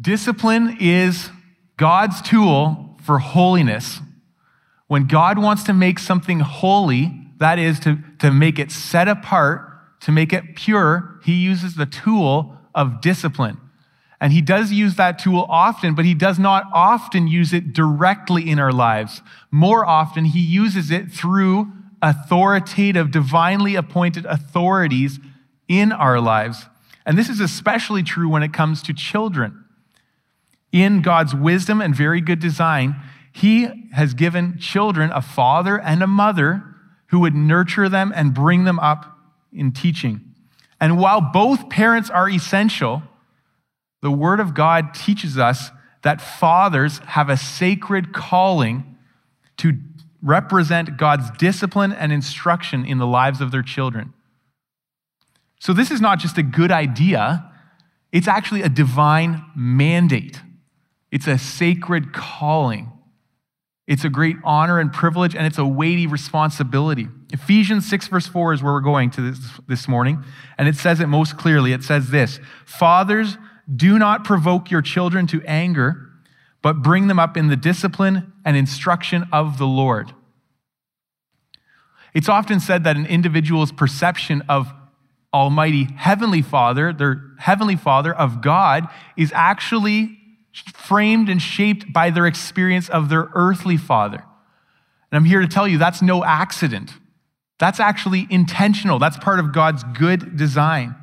Discipline is God's tool for holiness. When God wants to make something holy, that is, to, to make it set apart, to make it pure, he uses the tool of discipline. And he does use that tool often, but he does not often use it directly in our lives. More often, he uses it through authoritative, divinely appointed authorities in our lives. And this is especially true when it comes to children. In God's wisdom and very good design, he has given children a father and a mother who would nurture them and bring them up in teaching. And while both parents are essential, the Word of God teaches us that fathers have a sacred calling to represent God's discipline and instruction in the lives of their children. So, this is not just a good idea, it's actually a divine mandate. It's a sacred calling. It's a great honor and privilege, and it's a weighty responsibility. Ephesians 6, verse 4 is where we're going to this, this morning, and it says it most clearly. It says this Fathers, do not provoke your children to anger, but bring them up in the discipline and instruction of the Lord. It's often said that an individual's perception of Almighty Heavenly Father, their Heavenly Father of God, is actually framed and shaped by their experience of their earthly father. And I'm here to tell you that's no accident. That's actually intentional. That's part of God's good design.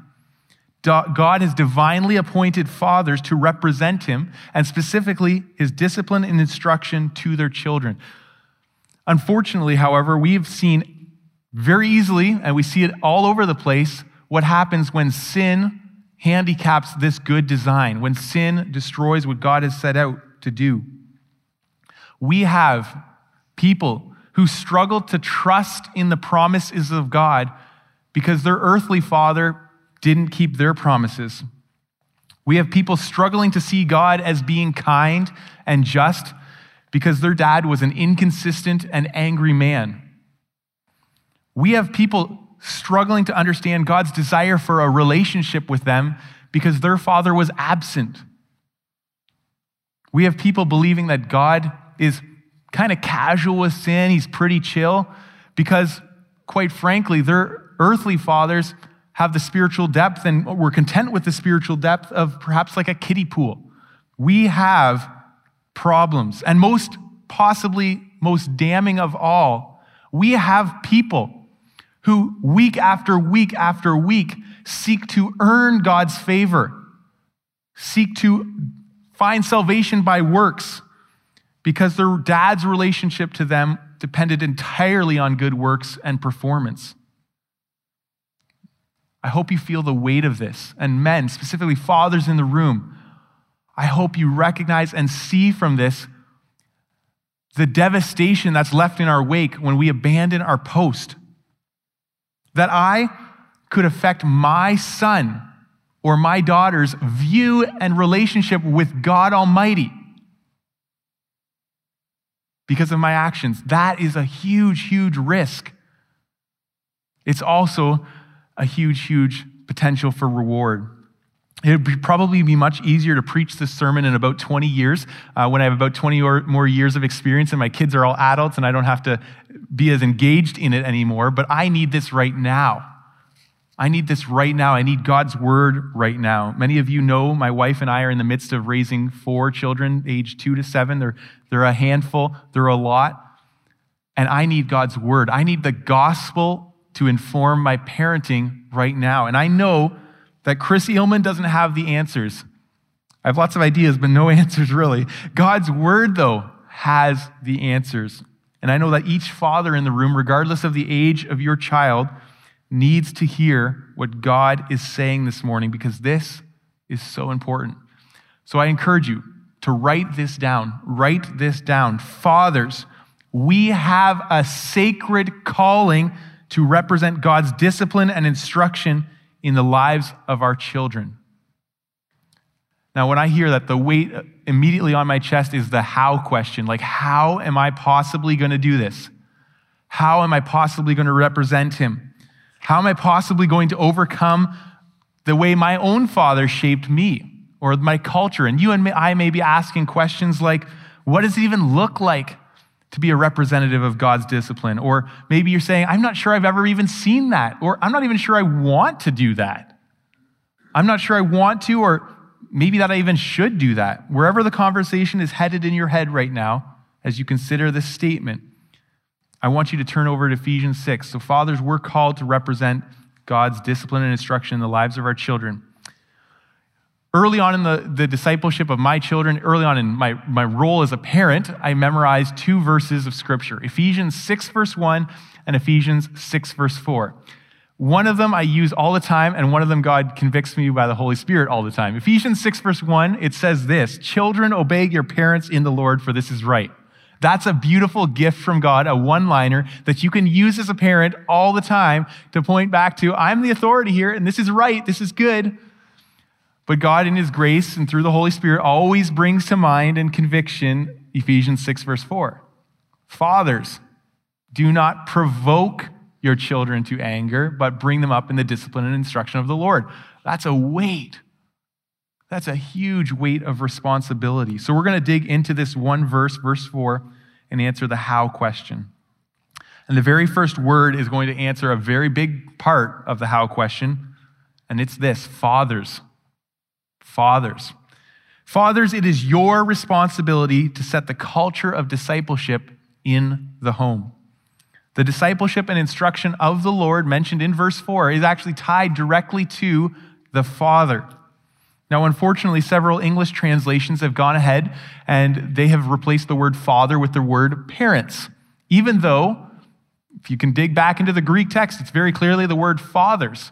God has divinely appointed fathers to represent him, and specifically his discipline and instruction to their children. Unfortunately, however, we've seen very easily, and we see it all over the place, what happens when sin handicaps this good design, when sin destroys what God has set out to do. We have people who struggle to trust in the promises of God because their earthly father didn't keep their promises. We have people struggling to see God as being kind and just because their dad was an inconsistent and angry man. We have people struggling to understand God's desire for a relationship with them because their father was absent. We have people believing that God is kind of casual with sin, he's pretty chill, because, quite frankly, their earthly fathers have the spiritual depth and we're content with the spiritual depth of perhaps like a kiddie pool. We have problems. And most possibly, most damning of all, we have people who week after week after week seek to earn God's favor, seek to find salvation by works because their dad's relationship to them depended entirely on good works and performance. I hope you feel the weight of this. And men, specifically fathers in the room, I hope you recognize and see from this the devastation that's left in our wake when we abandon our post. That I could affect my son or my daughter's view and relationship with God Almighty because of my actions. That is a huge, huge risk. It's also a huge, huge potential for reward. It would probably be much easier to preach this sermon in about 20 years uh, when I have about 20 or more years of experience and my kids are all adults and I don't have to be as engaged in it anymore. But I need this right now. I need this right now. I need God's word right now. Many of you know my wife and I are in the midst of raising four children, age two to seven. They're, they're a handful, they're a lot. And I need God's word. I need the gospel to inform my parenting right now. And I know that Chris Eelman doesn't have the answers. I have lots of ideas, but no answers really. God's word, though, has the answers. And I know that each father in the room, regardless of the age of your child, needs to hear what God is saying this morning because this is so important. So I encourage you to write this down. Write this down. Fathers, we have a sacred calling to represent God's discipline and instruction in the lives of our children. Now, when I hear that, the weight immediately on my chest is the how question like, how am I possibly going to do this? How am I possibly going to represent him? How am I possibly going to overcome the way my own father shaped me or my culture. And you and I may be asking questions like, what does it even look like to be a representative of God's discipline? Or maybe you're saying, I'm not sure I've ever even seen that, or I'm not even sure I want to do that. I'm not sure I want to, or maybe that I even should do that. Wherever the conversation is headed in your head right now, as you consider this statement, I want you to turn over to Ephesians 6. So, fathers, we're called to represent God's discipline and instruction in the lives of our children. Early on in the, the discipleship of my children, early on in my, my role as a parent, I memorized two verses of Scripture Ephesians 6, verse 1, and Ephesians 6, verse 4. One of them I use all the time, and one of them God convicts me by the Holy Spirit all the time. Ephesians 6, verse 1, it says this Children, obey your parents in the Lord, for this is right. That's a beautiful gift from God, a one liner that you can use as a parent all the time to point back to, I'm the authority here, and this is right, this is good. But God, in His grace and through the Holy Spirit, always brings to mind and conviction Ephesians 6, verse 4. Fathers, do not provoke your children to anger, but bring them up in the discipline and instruction of the Lord. That's a weight. That's a huge weight of responsibility. So we're going to dig into this one verse, verse 4, and answer the how question. And the very first word is going to answer a very big part of the how question, and it's this fathers. Fathers. Fathers, it is your responsibility to set the culture of discipleship in the home. The discipleship and instruction of the Lord mentioned in verse 4 is actually tied directly to the Father. Now, unfortunately, several English translations have gone ahead and they have replaced the word father with the word parents, even though, if you can dig back into the Greek text, it's very clearly the word fathers.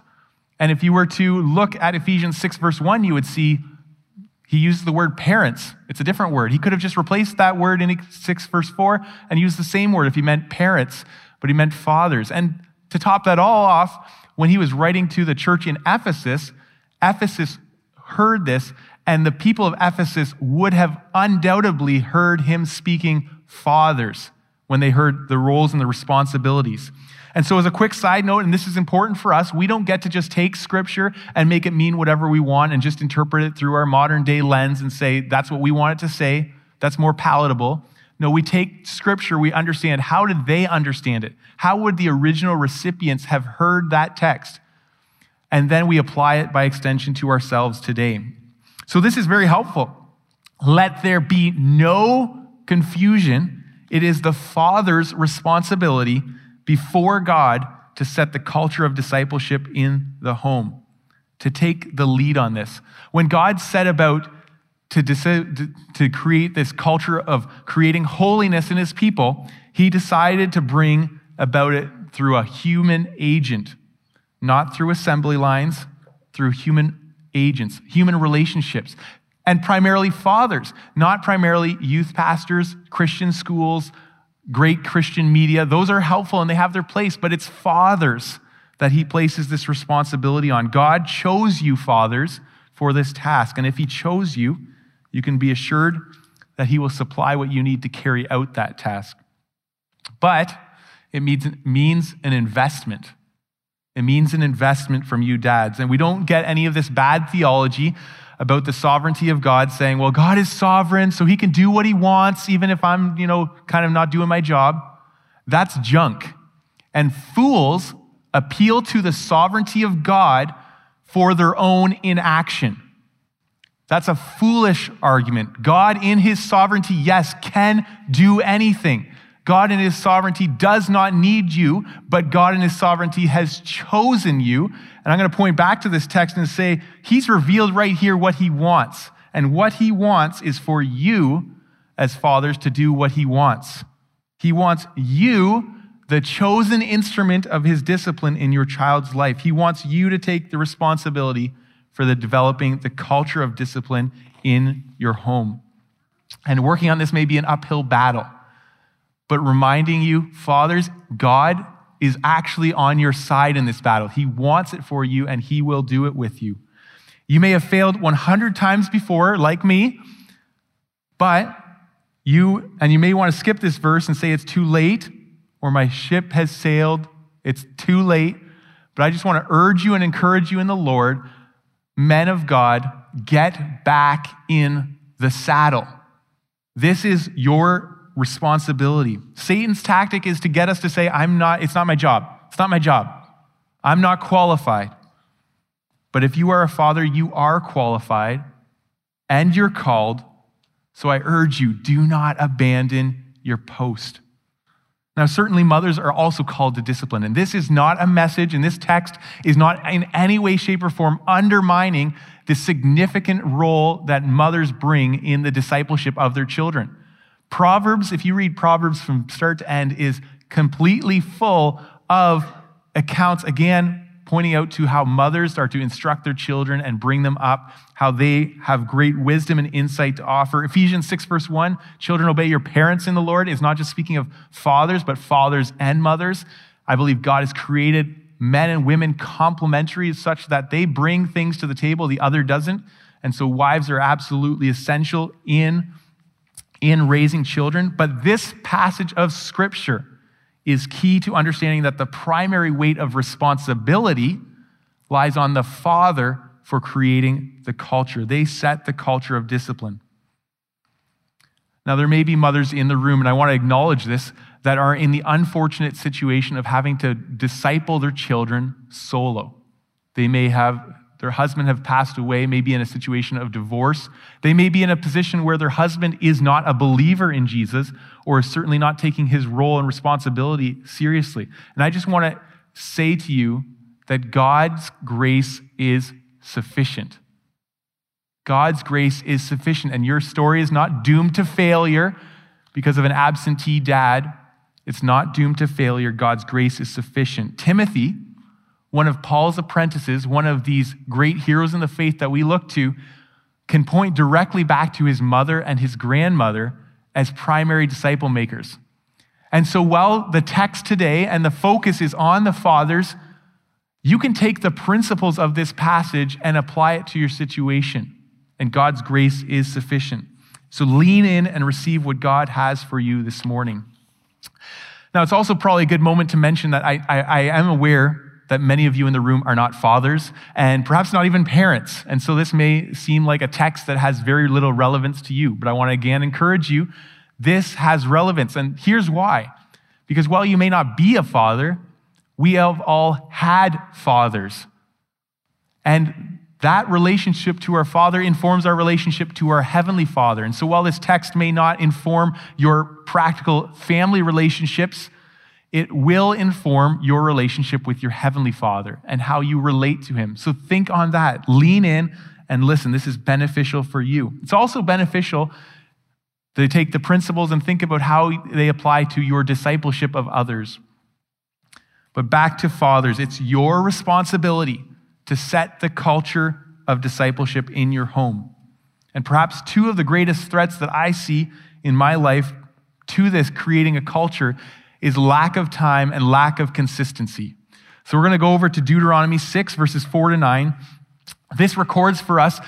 And if you were to look at Ephesians 6, verse 1, you would see he used the word parents. It's a different word. He could have just replaced that word in 6, verse 4 and used the same word if he meant parents but he meant fathers. And to top that all off, when he was writing to the church in Ephesus, Ephesus heard this, and the people of Ephesus would have undoubtedly heard him speaking fathers when they heard the roles and the responsibilities. And so, as a quick side note, and this is important for us, we don't get to just take scripture and make it mean whatever we want and just interpret it through our modern day lens and say that's what we want it to say. That's more palatable. No, we take scripture, we understand how did they understand it? How would the original recipients have heard that text? And then we apply it by extension to ourselves today. So this is very helpful. Let there be no confusion. It is the Father's responsibility before God to set the culture of discipleship in the home, to take the lead on this. When God set about to, to create this culture of creating holiness in his people, he decided to bring about it through a human agent, not through assembly lines, through human agents, human relationships, and primarily fathers, not primarily youth pastors, Christian schools, great Christian media. Those are helpful and they have their place, but it's fathers that he places this responsibility on. God chose you, fathers, for this task. And if he chose you, you can be assured that He will supply what you need to carry out that task. But it means, means an investment. It means an investment from you, dads. And we don't get any of this bad theology about the sovereignty of God saying, well, God is sovereign, so he can do what he wants, even if I'm, you know, kind of not doing my job. That's junk. And fools appeal to the sovereignty of God for their own inaction. That's a foolish argument. God, in his sovereignty, yes, can do anything. God, in his sovereignty, does not need you, but God, in his sovereignty, has chosen you. And I'm going to point back to this text and say, he's revealed right here what he wants. And what he wants is for you, as fathers, to do what he wants. He wants you, the chosen instrument of his discipline in your child's life. He wants you to take the responsibility for the developing the culture of discipline in your home. And working on this may be an uphill battle, but reminding you, fathers, God is actually on your side in this battle. He wants it for you and He will do it with you. You may have failed 100 times before, like me, but you, and you may want to skip this verse and say it's too late, or my ship has sailed, it's too late. But I just want to urge you and encourage you in the Lord men of God, get back in the saddle. This is your responsibility. Satan's tactic is to get us to say, I'm not, it's not my job. It's not my job. I'm not qualified. But if you are a father, you are qualified and you're called. So I urge you, do not abandon your post. Now, certainly mothers are also called to discipline. And this is not a message, and this text is not in any way, shape, or form undermining the significant role that mothers bring in the discipleship of their children. Proverbs, if you read Proverbs from start to end, is completely full of accounts, again, pointing out to how mothers are to instruct their children and bring them up, how they have great wisdom and insight to offer. Ephesians 6, verse 1 children, obey your parents in the Lord is not just speaking of fathers, but fathers and mothers. I believe God has created men and women complementary such that they bring things to the table the other doesn't. And so wives are absolutely essential in, in raising children. But this passage of scripture, is key to understanding that the primary weight of responsibility lies on the father for creating the culture. They set the culture of discipline. Now, there may be mothers in the room, and I want to acknowledge this, that are in the unfortunate situation of having to disciple their children solo. They may have their husband have passed away, may be in a situation of divorce. They may be in a position where their husband is not a believer in Jesus or is certainly not taking his role and responsibility seriously. And I just want to say to you that God's grace is sufficient. God's grace is sufficient, and your story is not doomed to failure because of an absentee dad. It's not doomed to failure. God's grace is sufficient. Timothy, one of Paul's apprentices, one of these great heroes in the faith that we look to, can point directly back to his mother and his grandmother as primary disciple makers. And so, while the text today and the focus is on the fathers, you can take the principles of this passage and apply it to your situation. And God's grace is sufficient. So, lean in and receive what God has for you this morning. Now, it's also probably a good moment to mention that I, I, I am aware that many of you in the room are not fathers and perhaps not even parents. And so this may seem like a text that has very little relevance to you, but I want to again encourage you this has relevance. And here's why. Because while you may not be a father, we have all had fathers. And that relationship to our Father informs our relationship to our Heavenly Father. And so while this text may not inform your practical family relationships, it will inform your relationship with your Heavenly Father and how you relate to Him. So think on that. Lean in and listen. This is beneficial for you. It's also beneficial to take the principles and think about how they apply to your discipleship of others. But back to fathers, it's your responsibility to set the culture of discipleship in your home. And perhaps two of the greatest threats that I see in my life to this creating a culture is lack of time and lack of consistency. So we're going to go over to Deuteronomy 6, verses 4 to 9. This records for us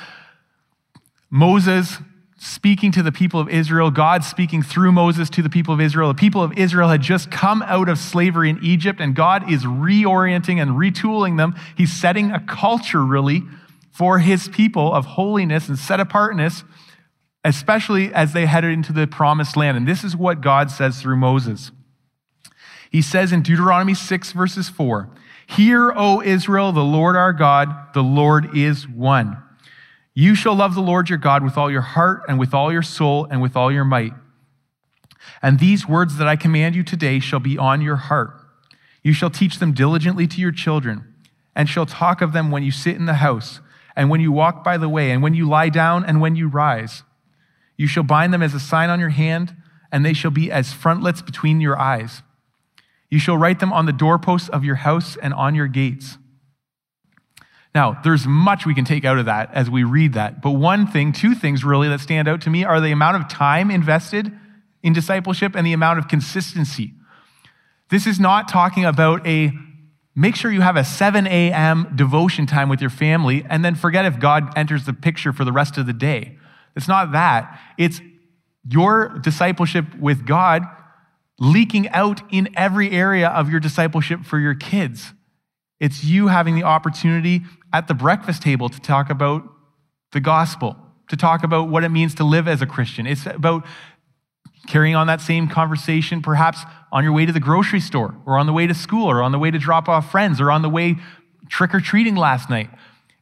Moses speaking to the people of Israel, God speaking through Moses to the people of Israel. The people of Israel had just come out of slavery in Egypt, and God is reorienting and retooling them. He's setting a culture, really, for his people of holiness and set apartness, especially as they headed into the promised land. And this is what God says through Moses. He says in Deuteronomy 6, verses 4 Hear, O Israel, the Lord our God, the Lord is one. You shall love the Lord your God with all your heart and with all your soul and with all your might. And these words that I command you today shall be on your heart. You shall teach them diligently to your children, and shall talk of them when you sit in the house, and when you walk by the way, and when you lie down, and when you rise. You shall bind them as a sign on your hand, and they shall be as frontlets between your eyes. You shall write them on the doorposts of your house and on your gates. Now, there's much we can take out of that as we read that. But one thing, two things really that stand out to me are the amount of time invested in discipleship and the amount of consistency. This is not talking about a make sure you have a 7 a.m. devotion time with your family and then forget if God enters the picture for the rest of the day. It's not that. It's your discipleship with God leaking out in every area of your discipleship for your kids. It's you having the opportunity at the breakfast table to talk about the gospel, to talk about what it means to live as a Christian. It's about carrying on that same conversation, perhaps on your way to the grocery store, or on the way to school, or on the way to drop off friends, or on the way trick or treating last night.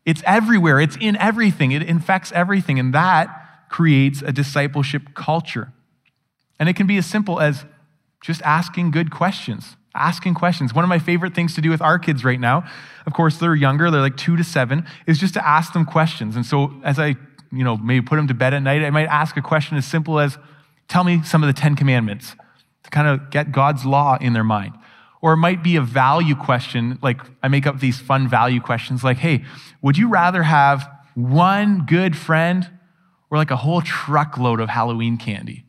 It's everywhere, it's in everything, it infects everything, and that creates a discipleship culture. And it can be as simple as just asking good questions. Asking questions. One of my favorite things to do with our kids right now, of course, they're younger, they're like two to seven, is just to ask them questions. And so as I, you know, maybe put them to bed at night, I might ask a question as simple as, tell me some of the Ten Commandments to kind of get God's law in their mind. Or it might be a value question, like I make up these fun value questions like, hey, would you rather have one good friend or like a whole truckload of Halloween candy?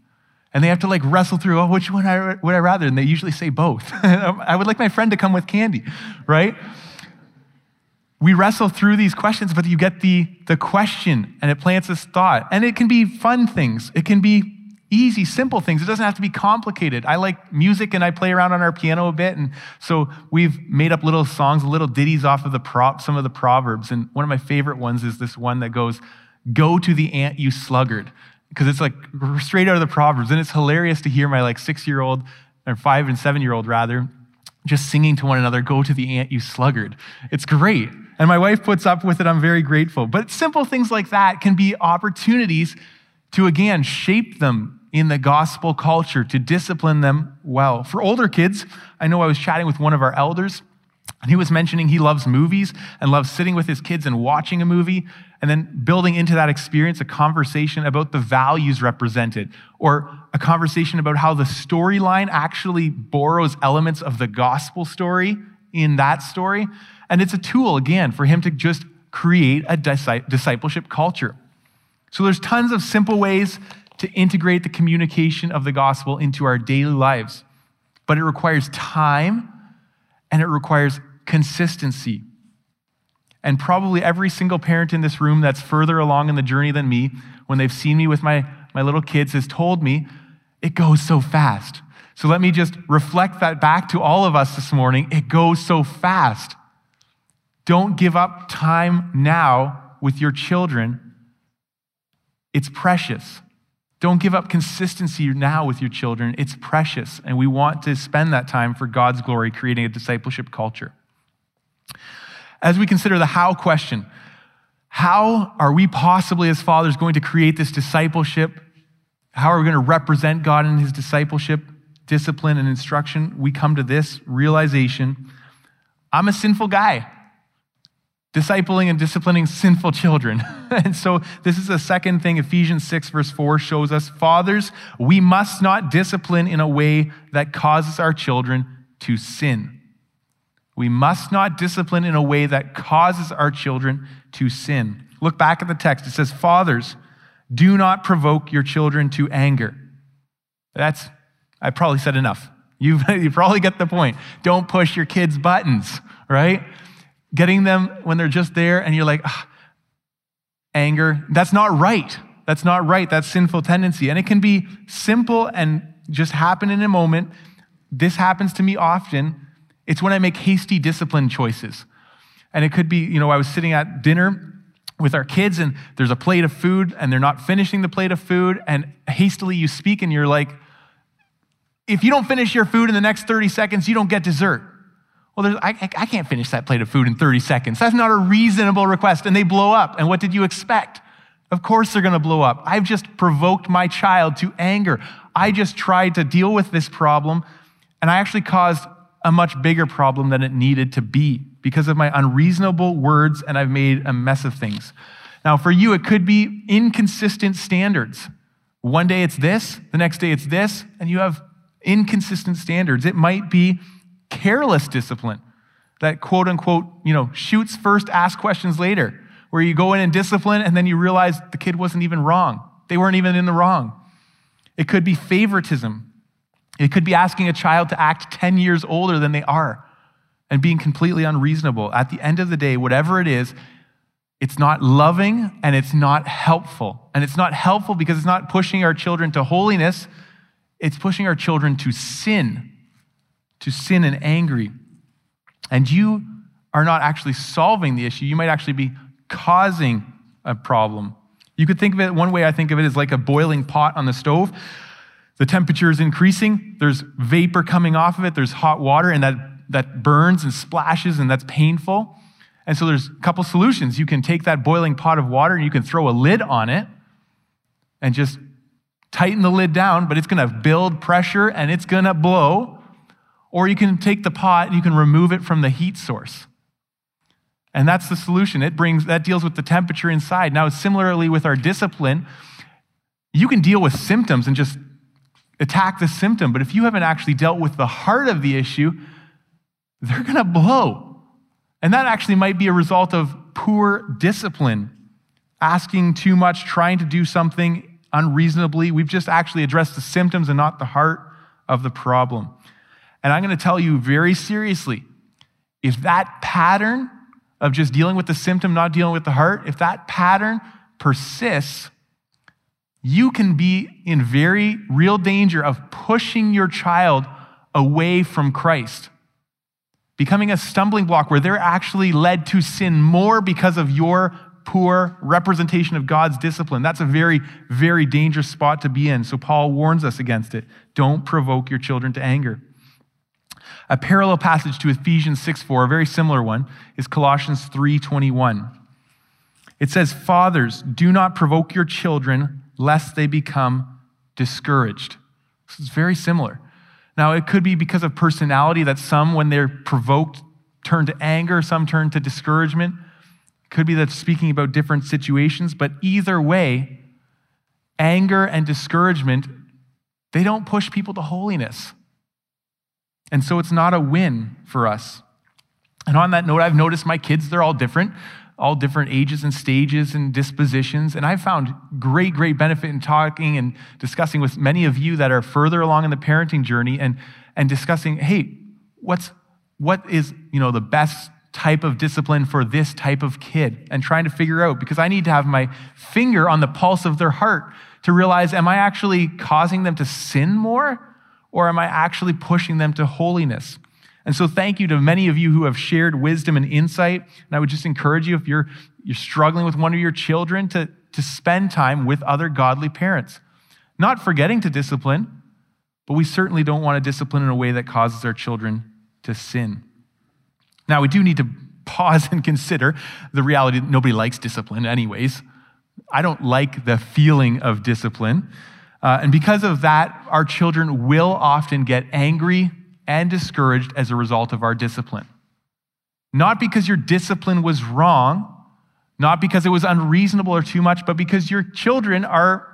And they have to like wrestle through, oh, which one would I rather? And they usually say both. I would like my friend to come with candy, right? We wrestle through these questions, but you get the, the question and it plants this thought. And it can be fun things. It can be easy, simple things. It doesn't have to be complicated. I like music and I play around on our piano a bit. And so we've made up little songs, little ditties off of the prop, some of the proverbs. And one of my favorite ones is this one that goes, Go to the ant, you sluggard because it's like straight out of the Proverbs. And it's hilarious to hear my like six year old, or five and seven year old rather, just singing to one another, Go to the ant, you sluggard. It's great. And my wife puts up with it. I'm very grateful. But simple things like that can be opportunities to, again, shape them in the gospel culture, to discipline them well. For older kids, I know I was chatting with one of our elders and he was mentioning he loves movies and loves sitting with his kids and watching a movie and then building into that experience a conversation about the values represented or a conversation about how the storyline actually borrows elements of the gospel story in that story. And it's a tool, again, for him to just create a discipleship culture. So there's tons of simple ways to integrate the communication of the gospel into our daily lives, but it requires time and it requires consistency. And probably every single parent in this room that's further along in the journey than me, when they've seen me with my, my little kids, has told me it goes so fast. So let me just reflect that back to all of us this morning. It goes so fast. Don't give up time now with your children. It's precious. Don't give up consistency now with your children. It's precious, and we want to spend that time for God's glory, creating a discipleship culture. As we consider the how question, how are we possibly, as fathers, going to create this discipleship? How are we going to represent God in his discipleship, discipline, and instruction? We come to this realization I'm a sinful guy, discipling and disciplining sinful children. and so, this is the second thing Ephesians 6, verse 4 shows us. Fathers, we must not discipline in a way that causes our children to sin. We must not discipline in a way that causes our children to sin. Look back at the text. It says, Fathers, do not provoke your children to anger. That's, I probably said enough. You, you probably get the point. Don't push your kids' buttons, right? Getting them when they're just there and you're like, anger. That's not right. That's not right. That's sinful tendency. And it can be simple and just happen in a moment. This happens to me often. It's when I make hasty discipline choices. And it could be, you know, I was sitting at dinner with our kids and there's a plate of food and they're not finishing the plate of food and hastily you speak and you're like, if you don't finish your food in the next 30 seconds, you don't get dessert. Well, I, I can't finish that plate of food in 30 seconds. That's not a reasonable request. And they blow up. And what did you expect? Of course they're going to blow up. I've just provoked my child to anger. I just tried to deal with this problem and I actually caused a much bigger problem than it needed to be because of my unreasonable words, and I've made a mess of things. Now, for you, it could be inconsistent standards. One day it's this, the next day it's this, and you have inconsistent standards. It might be careless discipline that quote unquote, you know, shoots first, ask questions later, where you go in and discipline and then you realize the kid wasn't even wrong. They weren't even in the wrong. It could be favoritism. It could be asking a child to act 10 years older than they are and being completely unreasonable. At the end of the day, whatever it is, it's not loving and it's not helpful. And it's not helpful because it's not pushing our children to holiness, it's pushing our children to sin, to sin and angry. And you are not actually solving the issue, you might actually be causing a problem. You could think of it, one way I think of it is like a boiling pot on the stove. The temperature is increasing, there's vapor coming off of it, there's hot water, and that, that burns and splashes, and that's painful. And so there's a couple solutions. You can take that boiling pot of water and you can throw a lid on it and just tighten the lid down, but it's going to build pressure and it's going to blow. Or you can take the pot and you can remove it from the heat source. And that's the solution. It brings that deals with the temperature inside. Now, similarly with our discipline, you can deal with symptoms and just attack the symptom, but if you haven't actually dealt with the heart of the issue, they're going to blow. And that actually might be a result of poor discipline, asking too much, trying to do something unreasonably. We've just actually addressed the symptoms and not the heart of the problem. And I'm going to tell you very seriously if that pattern of just dealing with the symptom, not dealing with the heart, if that pattern persists, you can be in very real danger of pushing your child away from Christ, becoming a stumbling block where they're actually led to sin more because of your poor representation of God's discipline. That's a very, very dangerous spot to be in. So Paul warns us against it. Don't provoke your children to anger. A parallel passage to Ephesians 6 4, a very similar one, is Colossians 3 21. It says, Fathers, do not provoke your children lest they become discouraged. This is very similar. Now, it could be because of personality that some, when they're provoked, turn to anger, some turn to discouragement. It Could be that speaking about different situations, but either way, anger and discouragement, they don't push people to holiness. And so it's not a win for us. And on that note, I've noticed my kids, they're all different, all different ages and stages and dispositions. And I've found great, great benefit in talking and discussing with many of you that are further along in the parenting journey and, and discussing, hey, what's what is you know the best type of discipline for this type of kid and trying to figure out because I need to have my finger on the pulse of their heart to realize am I actually causing them to sin more or am I actually pushing them to holiness? And so thank you to many of you who have shared wisdom and insight. And I would just encourage you if you're you're struggling with one of your children to, to spend time with other godly parents. Not forgetting to discipline, but we certainly don't want to discipline in a way that causes our children to sin. Now, we do need to pause and consider the reality that nobody likes discipline, anyways. I don't like the feeling of discipline. Uh, and because of that, our children will often get angry and discouraged as a result of our discipline. Not because your discipline was wrong, not because it was unreasonable or too much, but because your children are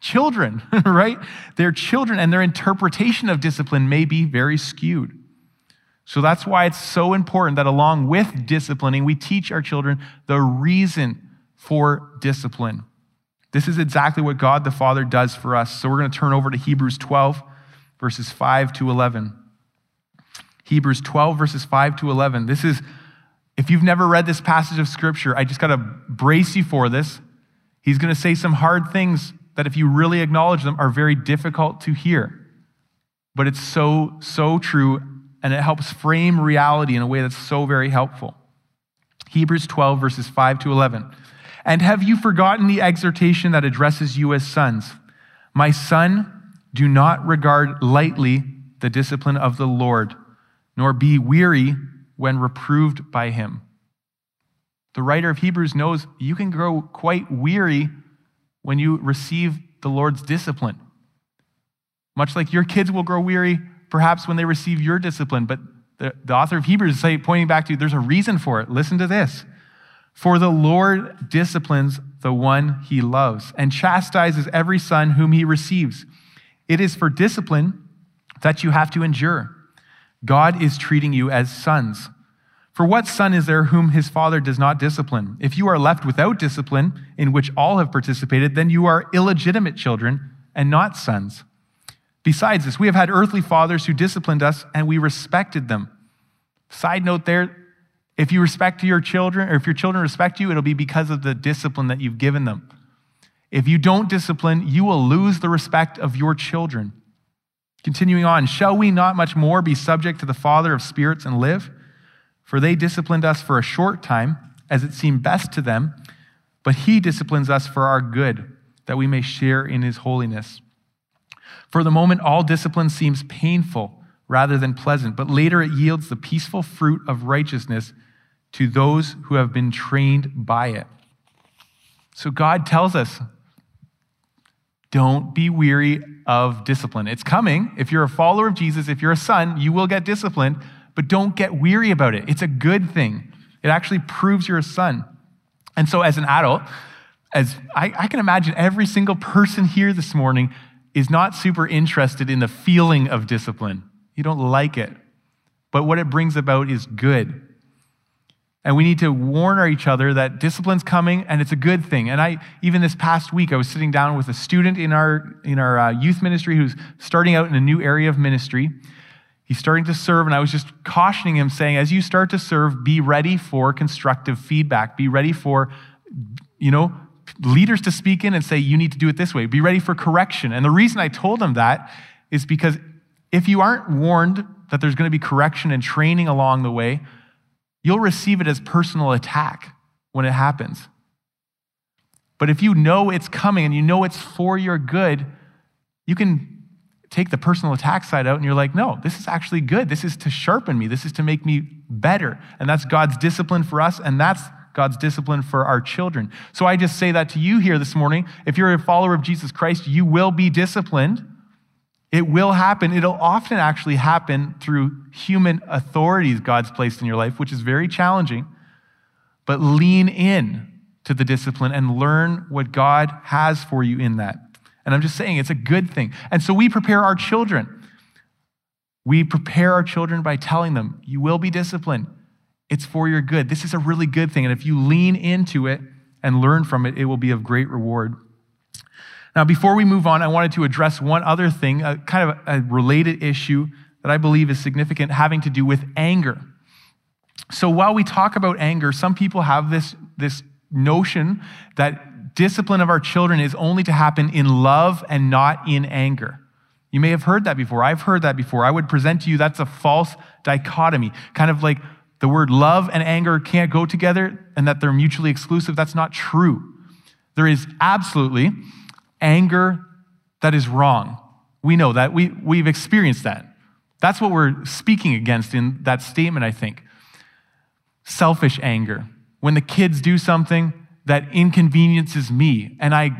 children, right? They're children, and their interpretation of discipline may be very skewed. So that's why it's so important that along with disciplining, we teach our children the reason for discipline. This is exactly what God the Father does for us. So we're going to turn over to Hebrews 12, verses 5 to 11. Hebrews 12, verses 5 to 11. This is, if you've never read this passage of Scripture, I just got to brace you for this. He's going to say some hard things that, if you really acknowledge them, are very difficult to hear. But it's so, so true and it helps frame reality in a way that's so very helpful. Hebrews 12, verses 5 to 11. And have you forgotten the exhortation that addresses you as sons? My son, do not regard lightly the discipline of the Lord, nor be weary when reproved by him. The writer of Hebrews knows you can grow quite weary when you receive the Lord's discipline. Much like your kids will grow weary perhaps when they receive your discipline. But the, the author of Hebrews is pointing back to you. there's a reason for it. Listen to this. For the Lord disciplines the one he loves and chastises every son whom he receives. It is for discipline that you have to endure. God is treating you as sons. For what son is there whom his father does not discipline? If you are left without discipline, in which all have participated, then you are illegitimate children and not sons. Besides this, we have had earthly fathers who disciplined us and we respected them. Side note there, if you respect your children, or if your children respect you, it'll be because of the discipline that you've given them. If you don't discipline, you will lose the respect of your children. Continuing on, shall we not much more be subject to the Father of spirits and live? For they disciplined us for a short time, as it seemed best to them but he disciplines us for our good, that we may share in his holiness. For the moment, all discipline seems painful rather than pleasant, but later it yields the peaceful fruit of righteousness to those who have been trained by it. So God tells us don't be weary of discipline. It's coming. If you're a follower of Jesus, if you're a son, you will get disciplined, but don't get weary about it. It's a good thing. It actually proves you're a son. And so, as an adult, as I, I can imagine every single person here this morning is not super interested in the feeling of discipline. You don't like it. But what it brings about is good. And we need to warn each other that discipline's coming and it's a good thing. And I, even this past week, I was sitting down with a student in our, in our uh, youth ministry who's starting out in a new area of ministry. He's starting to serve, and I was just cautioning him, saying, as you start to serve, be ready for constructive feedback. Be ready for, you know, leaders to speak in and say, you need to do it this way. Be ready for correction. And the reason I told him that is because if you aren't warned that there's going to be correction and training along the way, you'll receive it as personal attack when it happens. But if you know it's coming and you know it's for your good, you can take the personal attack side out and you're like, no, this is actually good. This is to sharpen me. This is to make me better. And that's God's discipline for us, and that's God's discipline for our children. So I just say that to you here this morning. If you're a follower of Jesus Christ, you will be disciplined. It will happen. It'll often actually happen through human authorities God's placed in your life, which is very challenging. But lean in to the discipline and learn what God has for you in that. And I'm just saying it's a good thing. And so we prepare our children. We prepare our children by telling them, you will be disciplined. It's for your good. This is a really good thing. And if you lean into it and learn from it, it will be of great reward. Now, before we move on, I wanted to address one other thing, a kind of a related issue that I believe is significant, having to do with anger. So, while we talk about anger, some people have this, this notion that discipline of our children is only to happen in love and not in anger. You may have heard that before. I've heard that before. I would present to you that's a false dichotomy, kind of like the word love and anger can't go together and that they're mutually exclusive. That's not true. There is absolutely anger that is wrong. We know that. We, we've experienced that. That's what we're speaking against in that statement, I think. Selfish anger. When the kids do something that inconveniences me and I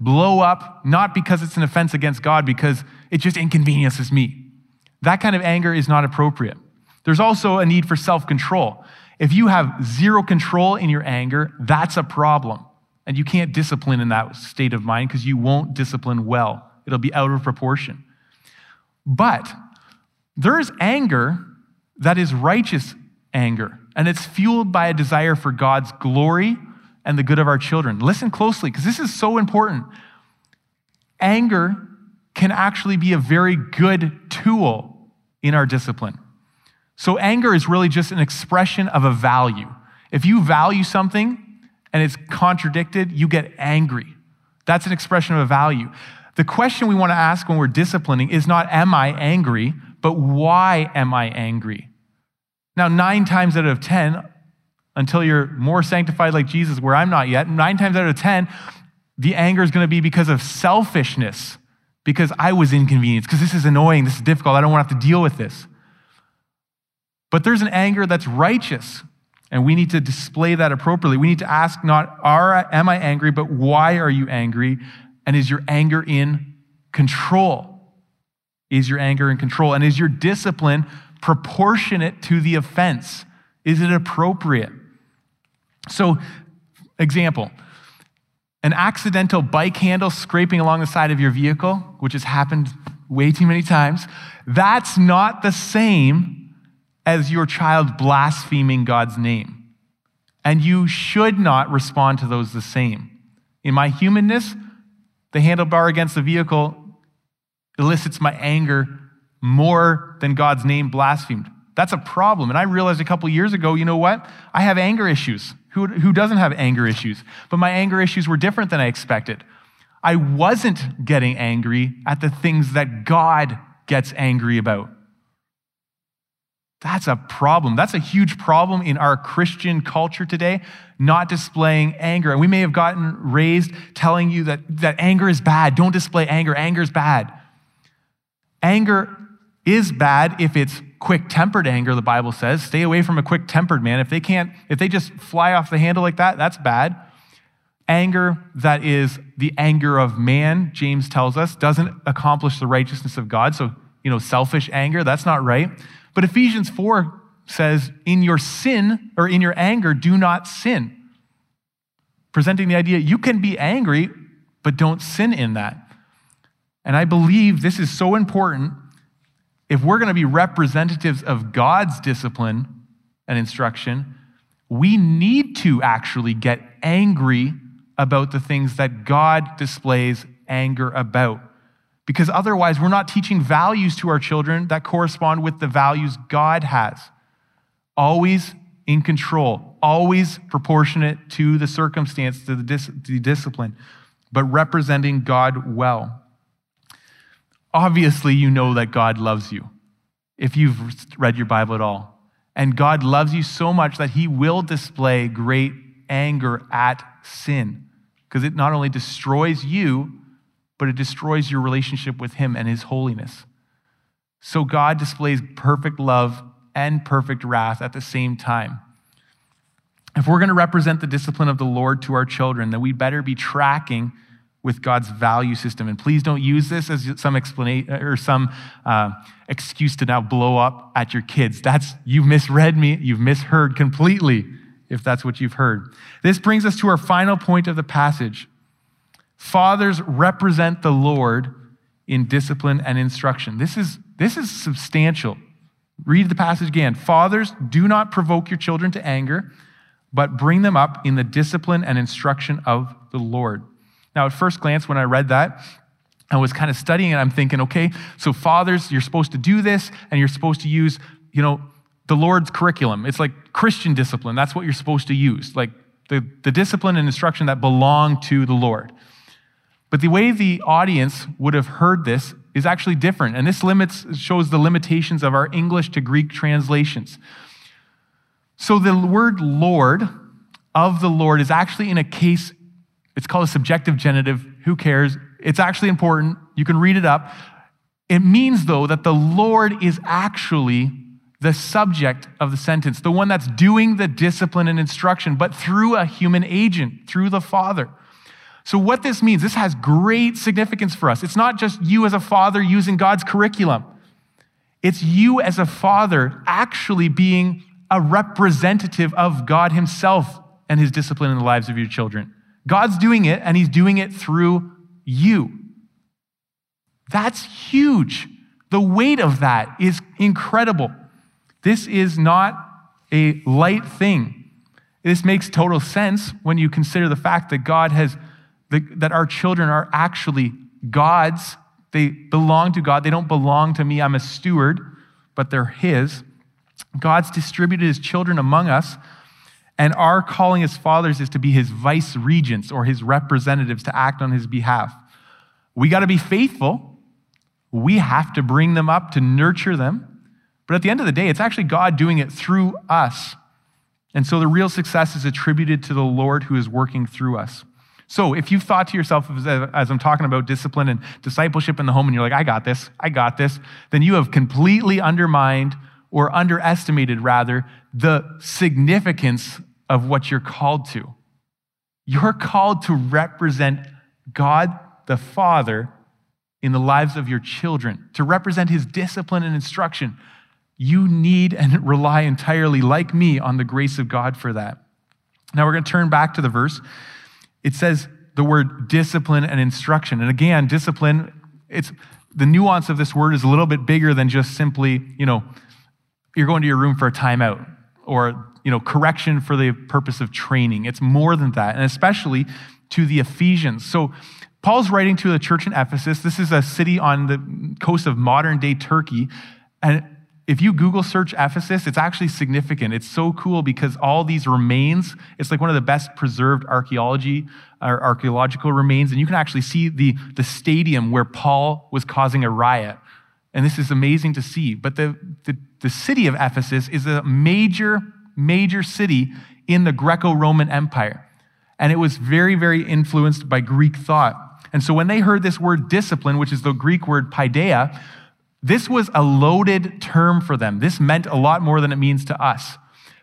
blow up, not because it's an offense against God, because it just inconveniences me. That kind of anger is not appropriate. There's also a need for self control. If you have zero control in your anger, that's a problem. And you can't discipline in that state of mind because you won't discipline well. It'll be out of proportion. But there is anger that is righteous anger, and it's fueled by a desire for God's glory and the good of our children. Listen closely because this is so important. Anger can actually be a very good tool in our discipline. So, anger is really just an expression of a value. If you value something, and it's contradicted, you get angry. That's an expression of a value. The question we want to ask when we're disciplining is not, Am I angry? but why am I angry? Now, nine times out of 10, until you're more sanctified like Jesus, where I'm not yet, nine times out of 10, the anger is going to be because of selfishness, because I was inconvenienced, because this is annoying, this is difficult, I don't want to have to deal with this. But there's an anger that's righteous, and we need to display that appropriately. We need to ask not, are, am I angry, but why are you angry? And is your anger in control? Is your anger in control? And is your discipline proportionate to the offense? Is it appropriate? So, example an accidental bike handle scraping along the side of your vehicle, which has happened way too many times, that's not the same as your child blaspheming God's name. And you should not respond to those the same. In my humanness, the handlebar against the vehicle elicits my anger more than God's name blasphemed. That's a problem. And I realized a couple years ago, you know what? I have anger issues. Who, who doesn't have anger issues? But my anger issues were different than I expected. I wasn't getting angry at the things that God gets angry about. That's a problem. That's a huge problem in our Christian culture today, not displaying anger. And we may have gotten raised telling you that, that anger is bad. Don't display anger. Anger is bad. Anger is bad if it's quick tempered anger, the Bible says. Stay away from a quick tempered man. If they can't, if they just fly off the handle like that, that's bad. Anger that is the anger of man, James tells us, doesn't accomplish the righteousness of God. So, you know, selfish anger, that's not right. But Ephesians 4 says, in your sin or in your anger, do not sin. Presenting the idea you can be angry, but don't sin in that. And I believe this is so important. If we're going to be representatives of God's discipline and instruction, we need to actually get angry about the things that God displays anger about because otherwise we're not teaching values to our children that correspond with the values God has. Always in control, always proportionate to the circumstance, to the, dis- the discipline, but representing God well. Obviously, you know that God loves you if you've read your Bible at all. And God loves you so much that he will display great anger at sin because it not only destroys you, but it destroys your relationship with Him and His holiness. So God displays perfect love and perfect wrath at the same time. If we're going to represent the discipline of the Lord to our children, then we better be tracking with God's value system. And please don't use this as some explanation or some uh, excuse to now blow up at your kids. That's you've misread me, you've misheard completely, if that's what you've heard. This brings us to our final point of the passage. Fathers represent the Lord in discipline and instruction. This is, this is substantial. Read the passage again. Fathers, do not provoke your children to anger, but bring them up in the discipline and instruction of the Lord. Now, at first glance, when I read that, I was kind of studying and I'm thinking, okay, so fathers, you're supposed to do this and you're supposed to use, you know, the Lord's curriculum. It's like Christian discipline. That's what you're supposed to use, like the, the discipline and instruction that belong to the Lord. But the way the audience would have heard this is actually different. And this limits, shows the limitations of our English to Greek translations. So the word Lord, of the Lord, is actually in a case, it's called a subjective genitive. Who cares? It's actually important. You can read it up. It means, though, that the Lord is actually the subject of the sentence, the one that's doing the discipline and instruction, but through a human agent, through the Father. So, what this means, this has great significance for us. It's not just you as a father using God's curriculum, it's you as a father actually being a representative of God Himself and His discipline in the lives of your children. God's doing it, and He's doing it through you. That's huge. The weight of that is incredible. This is not a light thing. This makes total sense when you consider the fact that God has that our children are actually God's. They belong to God. They don't belong to me. I'm a steward, but they're His. God's distributed His children among us, and our calling as fathers is to be His vice regents or His representatives to act on His behalf. We got to be faithful. We have to bring them up to nurture them. But at the end of the day, it's actually God doing it through us. And so the real success is attributed to the Lord who is working through us. So if you've thought to yourself, as I'm talking about discipline and discipleship in the home, and you're like, I got this, I got this, then you have completely undermined or underestimated, rather, the significance of what you're called to. You're called to represent God the Father in the lives of your children, to represent his discipline and instruction. You need and rely entirely, like me, on the grace of God for that. Now we're going to turn back to the verse it says the word discipline and instruction. And again, discipline, it's the nuance of this word is a little bit bigger than just simply, you know, you're going to your room for a timeout or, you know, correction for the purpose of training. It's more than that, and especially to the Ephesians. So Paul's writing to the church in Ephesus. This is a city on the coast of modern day Turkey. And if you Google search Ephesus, it's actually significant. It's so cool because all these remains, it's like one of the best preserved archaeology or archaeological remains. And you can actually see the, the stadium where Paul was causing a riot. And this is amazing to see. But the, the, the city of Ephesus is a major, major city in the Greco Roman Empire. And it was very, very influenced by Greek thought. And so when they heard this word discipline, which is the Greek word paideia, this was a loaded term for them. This meant a lot more than it means to us.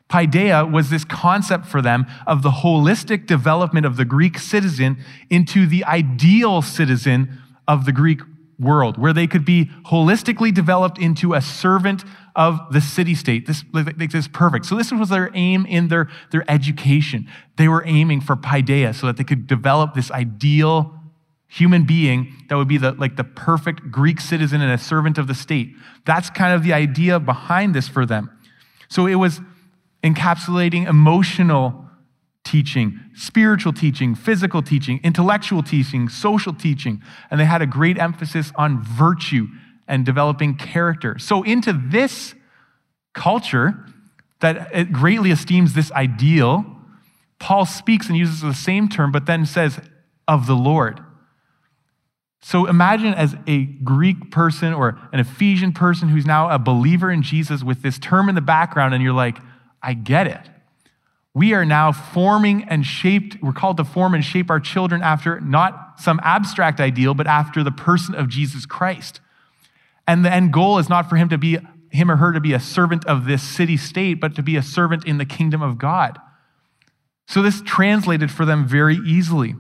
Paideia was this concept for them of the holistic development of the Greek citizen into the ideal citizen of the Greek world, where they could be holistically developed into a servant of the city state. This, this is perfect. So, this was their aim in their, their education. They were aiming for paideia so that they could develop this ideal human being that would be the, like the perfect Greek citizen and a servant of the state. That's kind of the idea behind this for them. So, it was encapsulating emotional teaching, spiritual teaching, physical teaching, intellectual teaching, social teaching, and they had a great emphasis on virtue and developing character. So, into this culture that greatly esteems this ideal, Paul speaks and uses the same term, but then says, of the Lord. So imagine as a Greek person or an Ephesian person who's now a believer in Jesus with this term in the background, and you're like, I get it. We are now forming and shaped, we're called to form and shape our children after not some abstract ideal, but after the person of Jesus Christ. And the end goal is not for him to be him or her to be a servant of this city state, but to be a servant in the kingdom of God. So this translated for them very easily.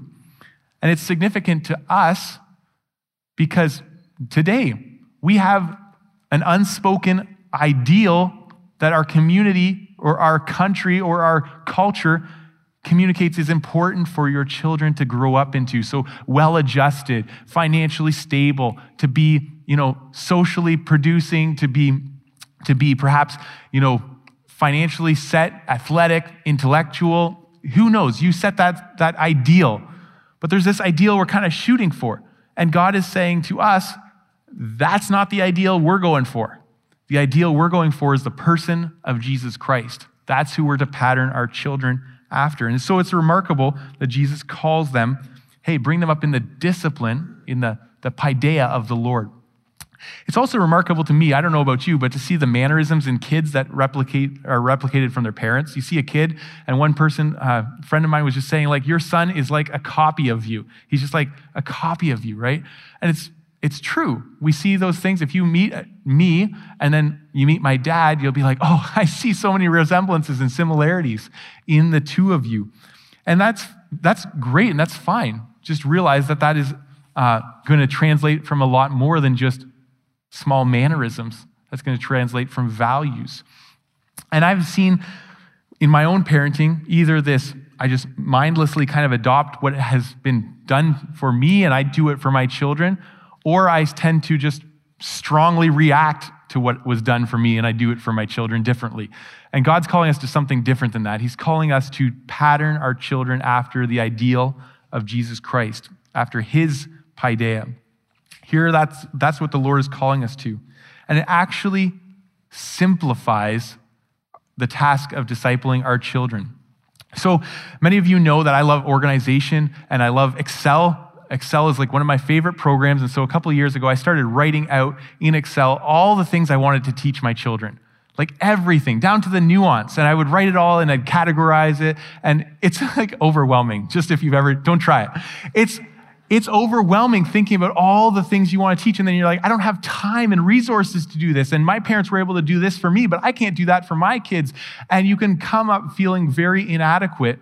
And it's significant to us because today we have an unspoken ideal that our community or our country or our culture communicates is important for your children to grow up into. So well adjusted, financially stable, to be, you know, socially producing, to be, to be perhaps, you know, financially set, athletic, intellectual. Who knows? You set that, that ideal. But there's this ideal we're kind of shooting for. And God is saying to us, that's not the ideal we're going for. The ideal we're going for is the person of Jesus Christ. That's who we're to pattern our children after. And so it's remarkable that Jesus calls them, hey, bring them up in the discipline, in the, the paideia of the Lord. It's also remarkable to me, I don't know about you, but to see the mannerisms in kids that replicate are replicated from their parents. You see a kid, and one person, uh, a friend of mine was just saying, like, your son is like a copy of you. He's just like a copy of you, right? And it's it's true. We see those things. If you meet me and then you meet my dad, you'll be like, oh, I see so many resemblances and similarities in the two of you. And that's, that's great and that's fine. Just realize that that is uh, going to translate from a lot more than just small mannerisms. That's going to translate from values. And I've seen in my own parenting either this I just mindlessly kind of adopt what has been done for me and I do it for my children, or I tend to just strongly react to what was done for me and I do it for my children differently. And God's calling us to something different than that. He's calling us to pattern our children after the ideal of Jesus Christ, after his paideia. Here, that's, that's what the Lord is calling us to. And it actually simplifies the task of discipling our children. So many of you know that I love organization and I love Excel Excel is like one of my favorite programs. And so a couple of years ago, I started writing out in Excel all the things I wanted to teach my children. Like everything, down to the nuance. And I would write it all and I'd categorize it. And it's like overwhelming. Just if you've ever, don't try it. It's, it's overwhelming thinking about all the things you want to teach. And then you're like, I don't have time and resources to do this. And my parents were able to do this for me, but I can't do that for my kids. And you can come up feeling very inadequate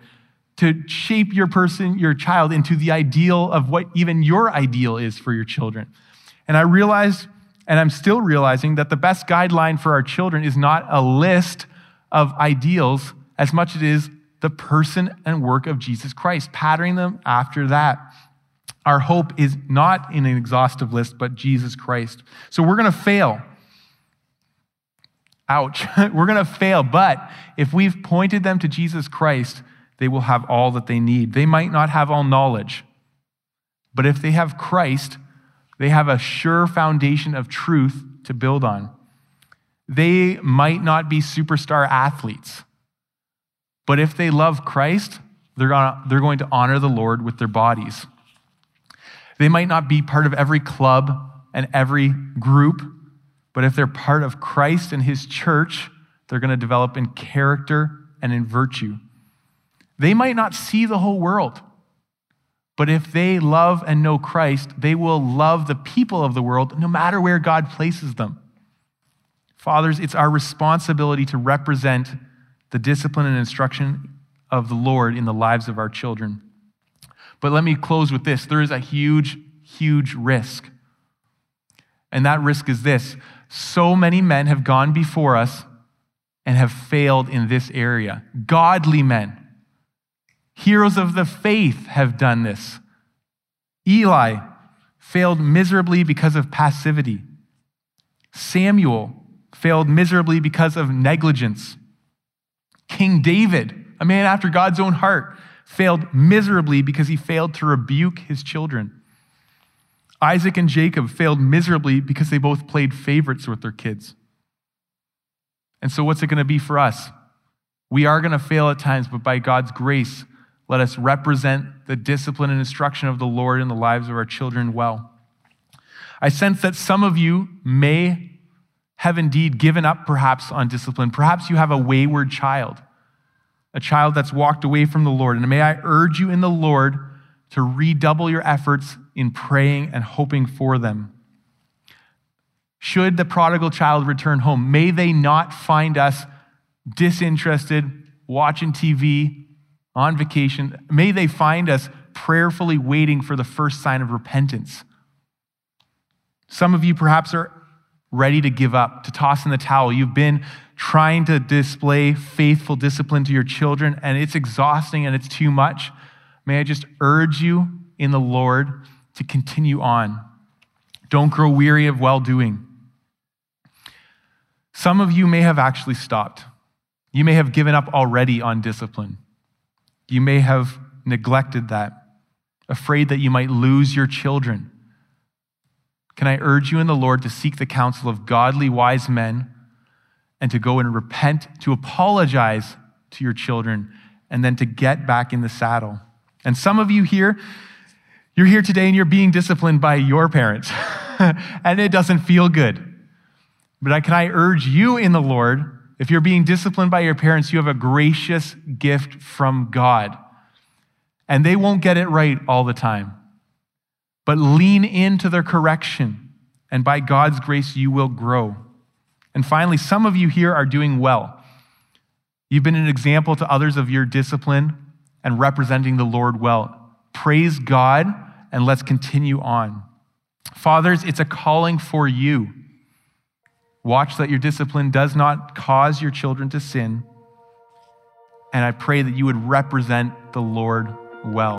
to shape your person, your child, into the ideal of what even your ideal is for your children. And I realized, and I'm still realizing, that the best guideline for our children is not a list of ideals as much as it is the person and work of Jesus Christ, patterning them after that. Our hope is not in an exhaustive list, but Jesus Christ. So we're going to fail. Ouch. we're going to fail. But if we've pointed them to Jesus Christ, they will have all that they need. They might not have all knowledge, but if they have Christ, they have a sure foundation of truth to build on. They might not be superstar athletes, but if they love Christ, they're, gonna, they're going to honor the Lord with their bodies. They might not be part of every club and every group, But if they're part of Christ and his church, they're going to develop in character and in virtue. They might not see the whole world, but if they love and know Christ, they will love the people of the world no matter where God places them. Fathers, it's our responsibility to represent the discipline and instruction of the Lord in the lives of our children. But let me close with this there is a huge, huge risk. And that risk is this so many men have gone before us and have failed in this area. Godly men, heroes of the faith have done this. Eli failed miserably because of passivity. Samuel failed miserably because of negligence. King David, a man after God's own heart, failed miserably because he failed to rebuke his children. Isaac and Jacob failed miserably because they both played favorites with their kids. And so, what's it going to be for us? We are going to fail at times, but by God's grace, let us represent the discipline and instruction of the Lord in the lives of our children well. I sense that some of you may have indeed given up perhaps on discipline. Perhaps you have a wayward child, a child that's walked away from the Lord. And may I urge you in the Lord to redouble your efforts in praying and hoping for them. Should the prodigal child return home, may they not find us disinterested, watching TV, on vacation. May they find us prayerfully waiting for the first sign of repentance. Some of you perhaps are ready to give up, to toss in the towel. You've been trying to display faithful discipline to your children, and it's exhausting and it's too much. May I just urge you in the Lord to continue on. Don't grow weary of well doing. Some of you may have actually stopped. You may have given up already on discipline. You may have neglected that, afraid that you might lose your children. Can I urge you in the Lord to seek the counsel of godly, wise men and to go and repent, to apologize to your children, and then to get back in the saddle? And some of you here, you're here today and you're being disciplined by your parents, and it doesn't feel good. But can I urge you in the Lord, if you're being disciplined by your parents, you have a gracious gift from God. And they won't get it right all the time but lean into their correction, and by God's grace, you will grow. And finally, some of you here are doing well. You've been an example to others of your discipline and representing the Lord well. Praise God, and let's continue on. Fathers, it's a calling for you. Watch that your discipline does not cause your children to sin. And I pray that you would represent the Lord well.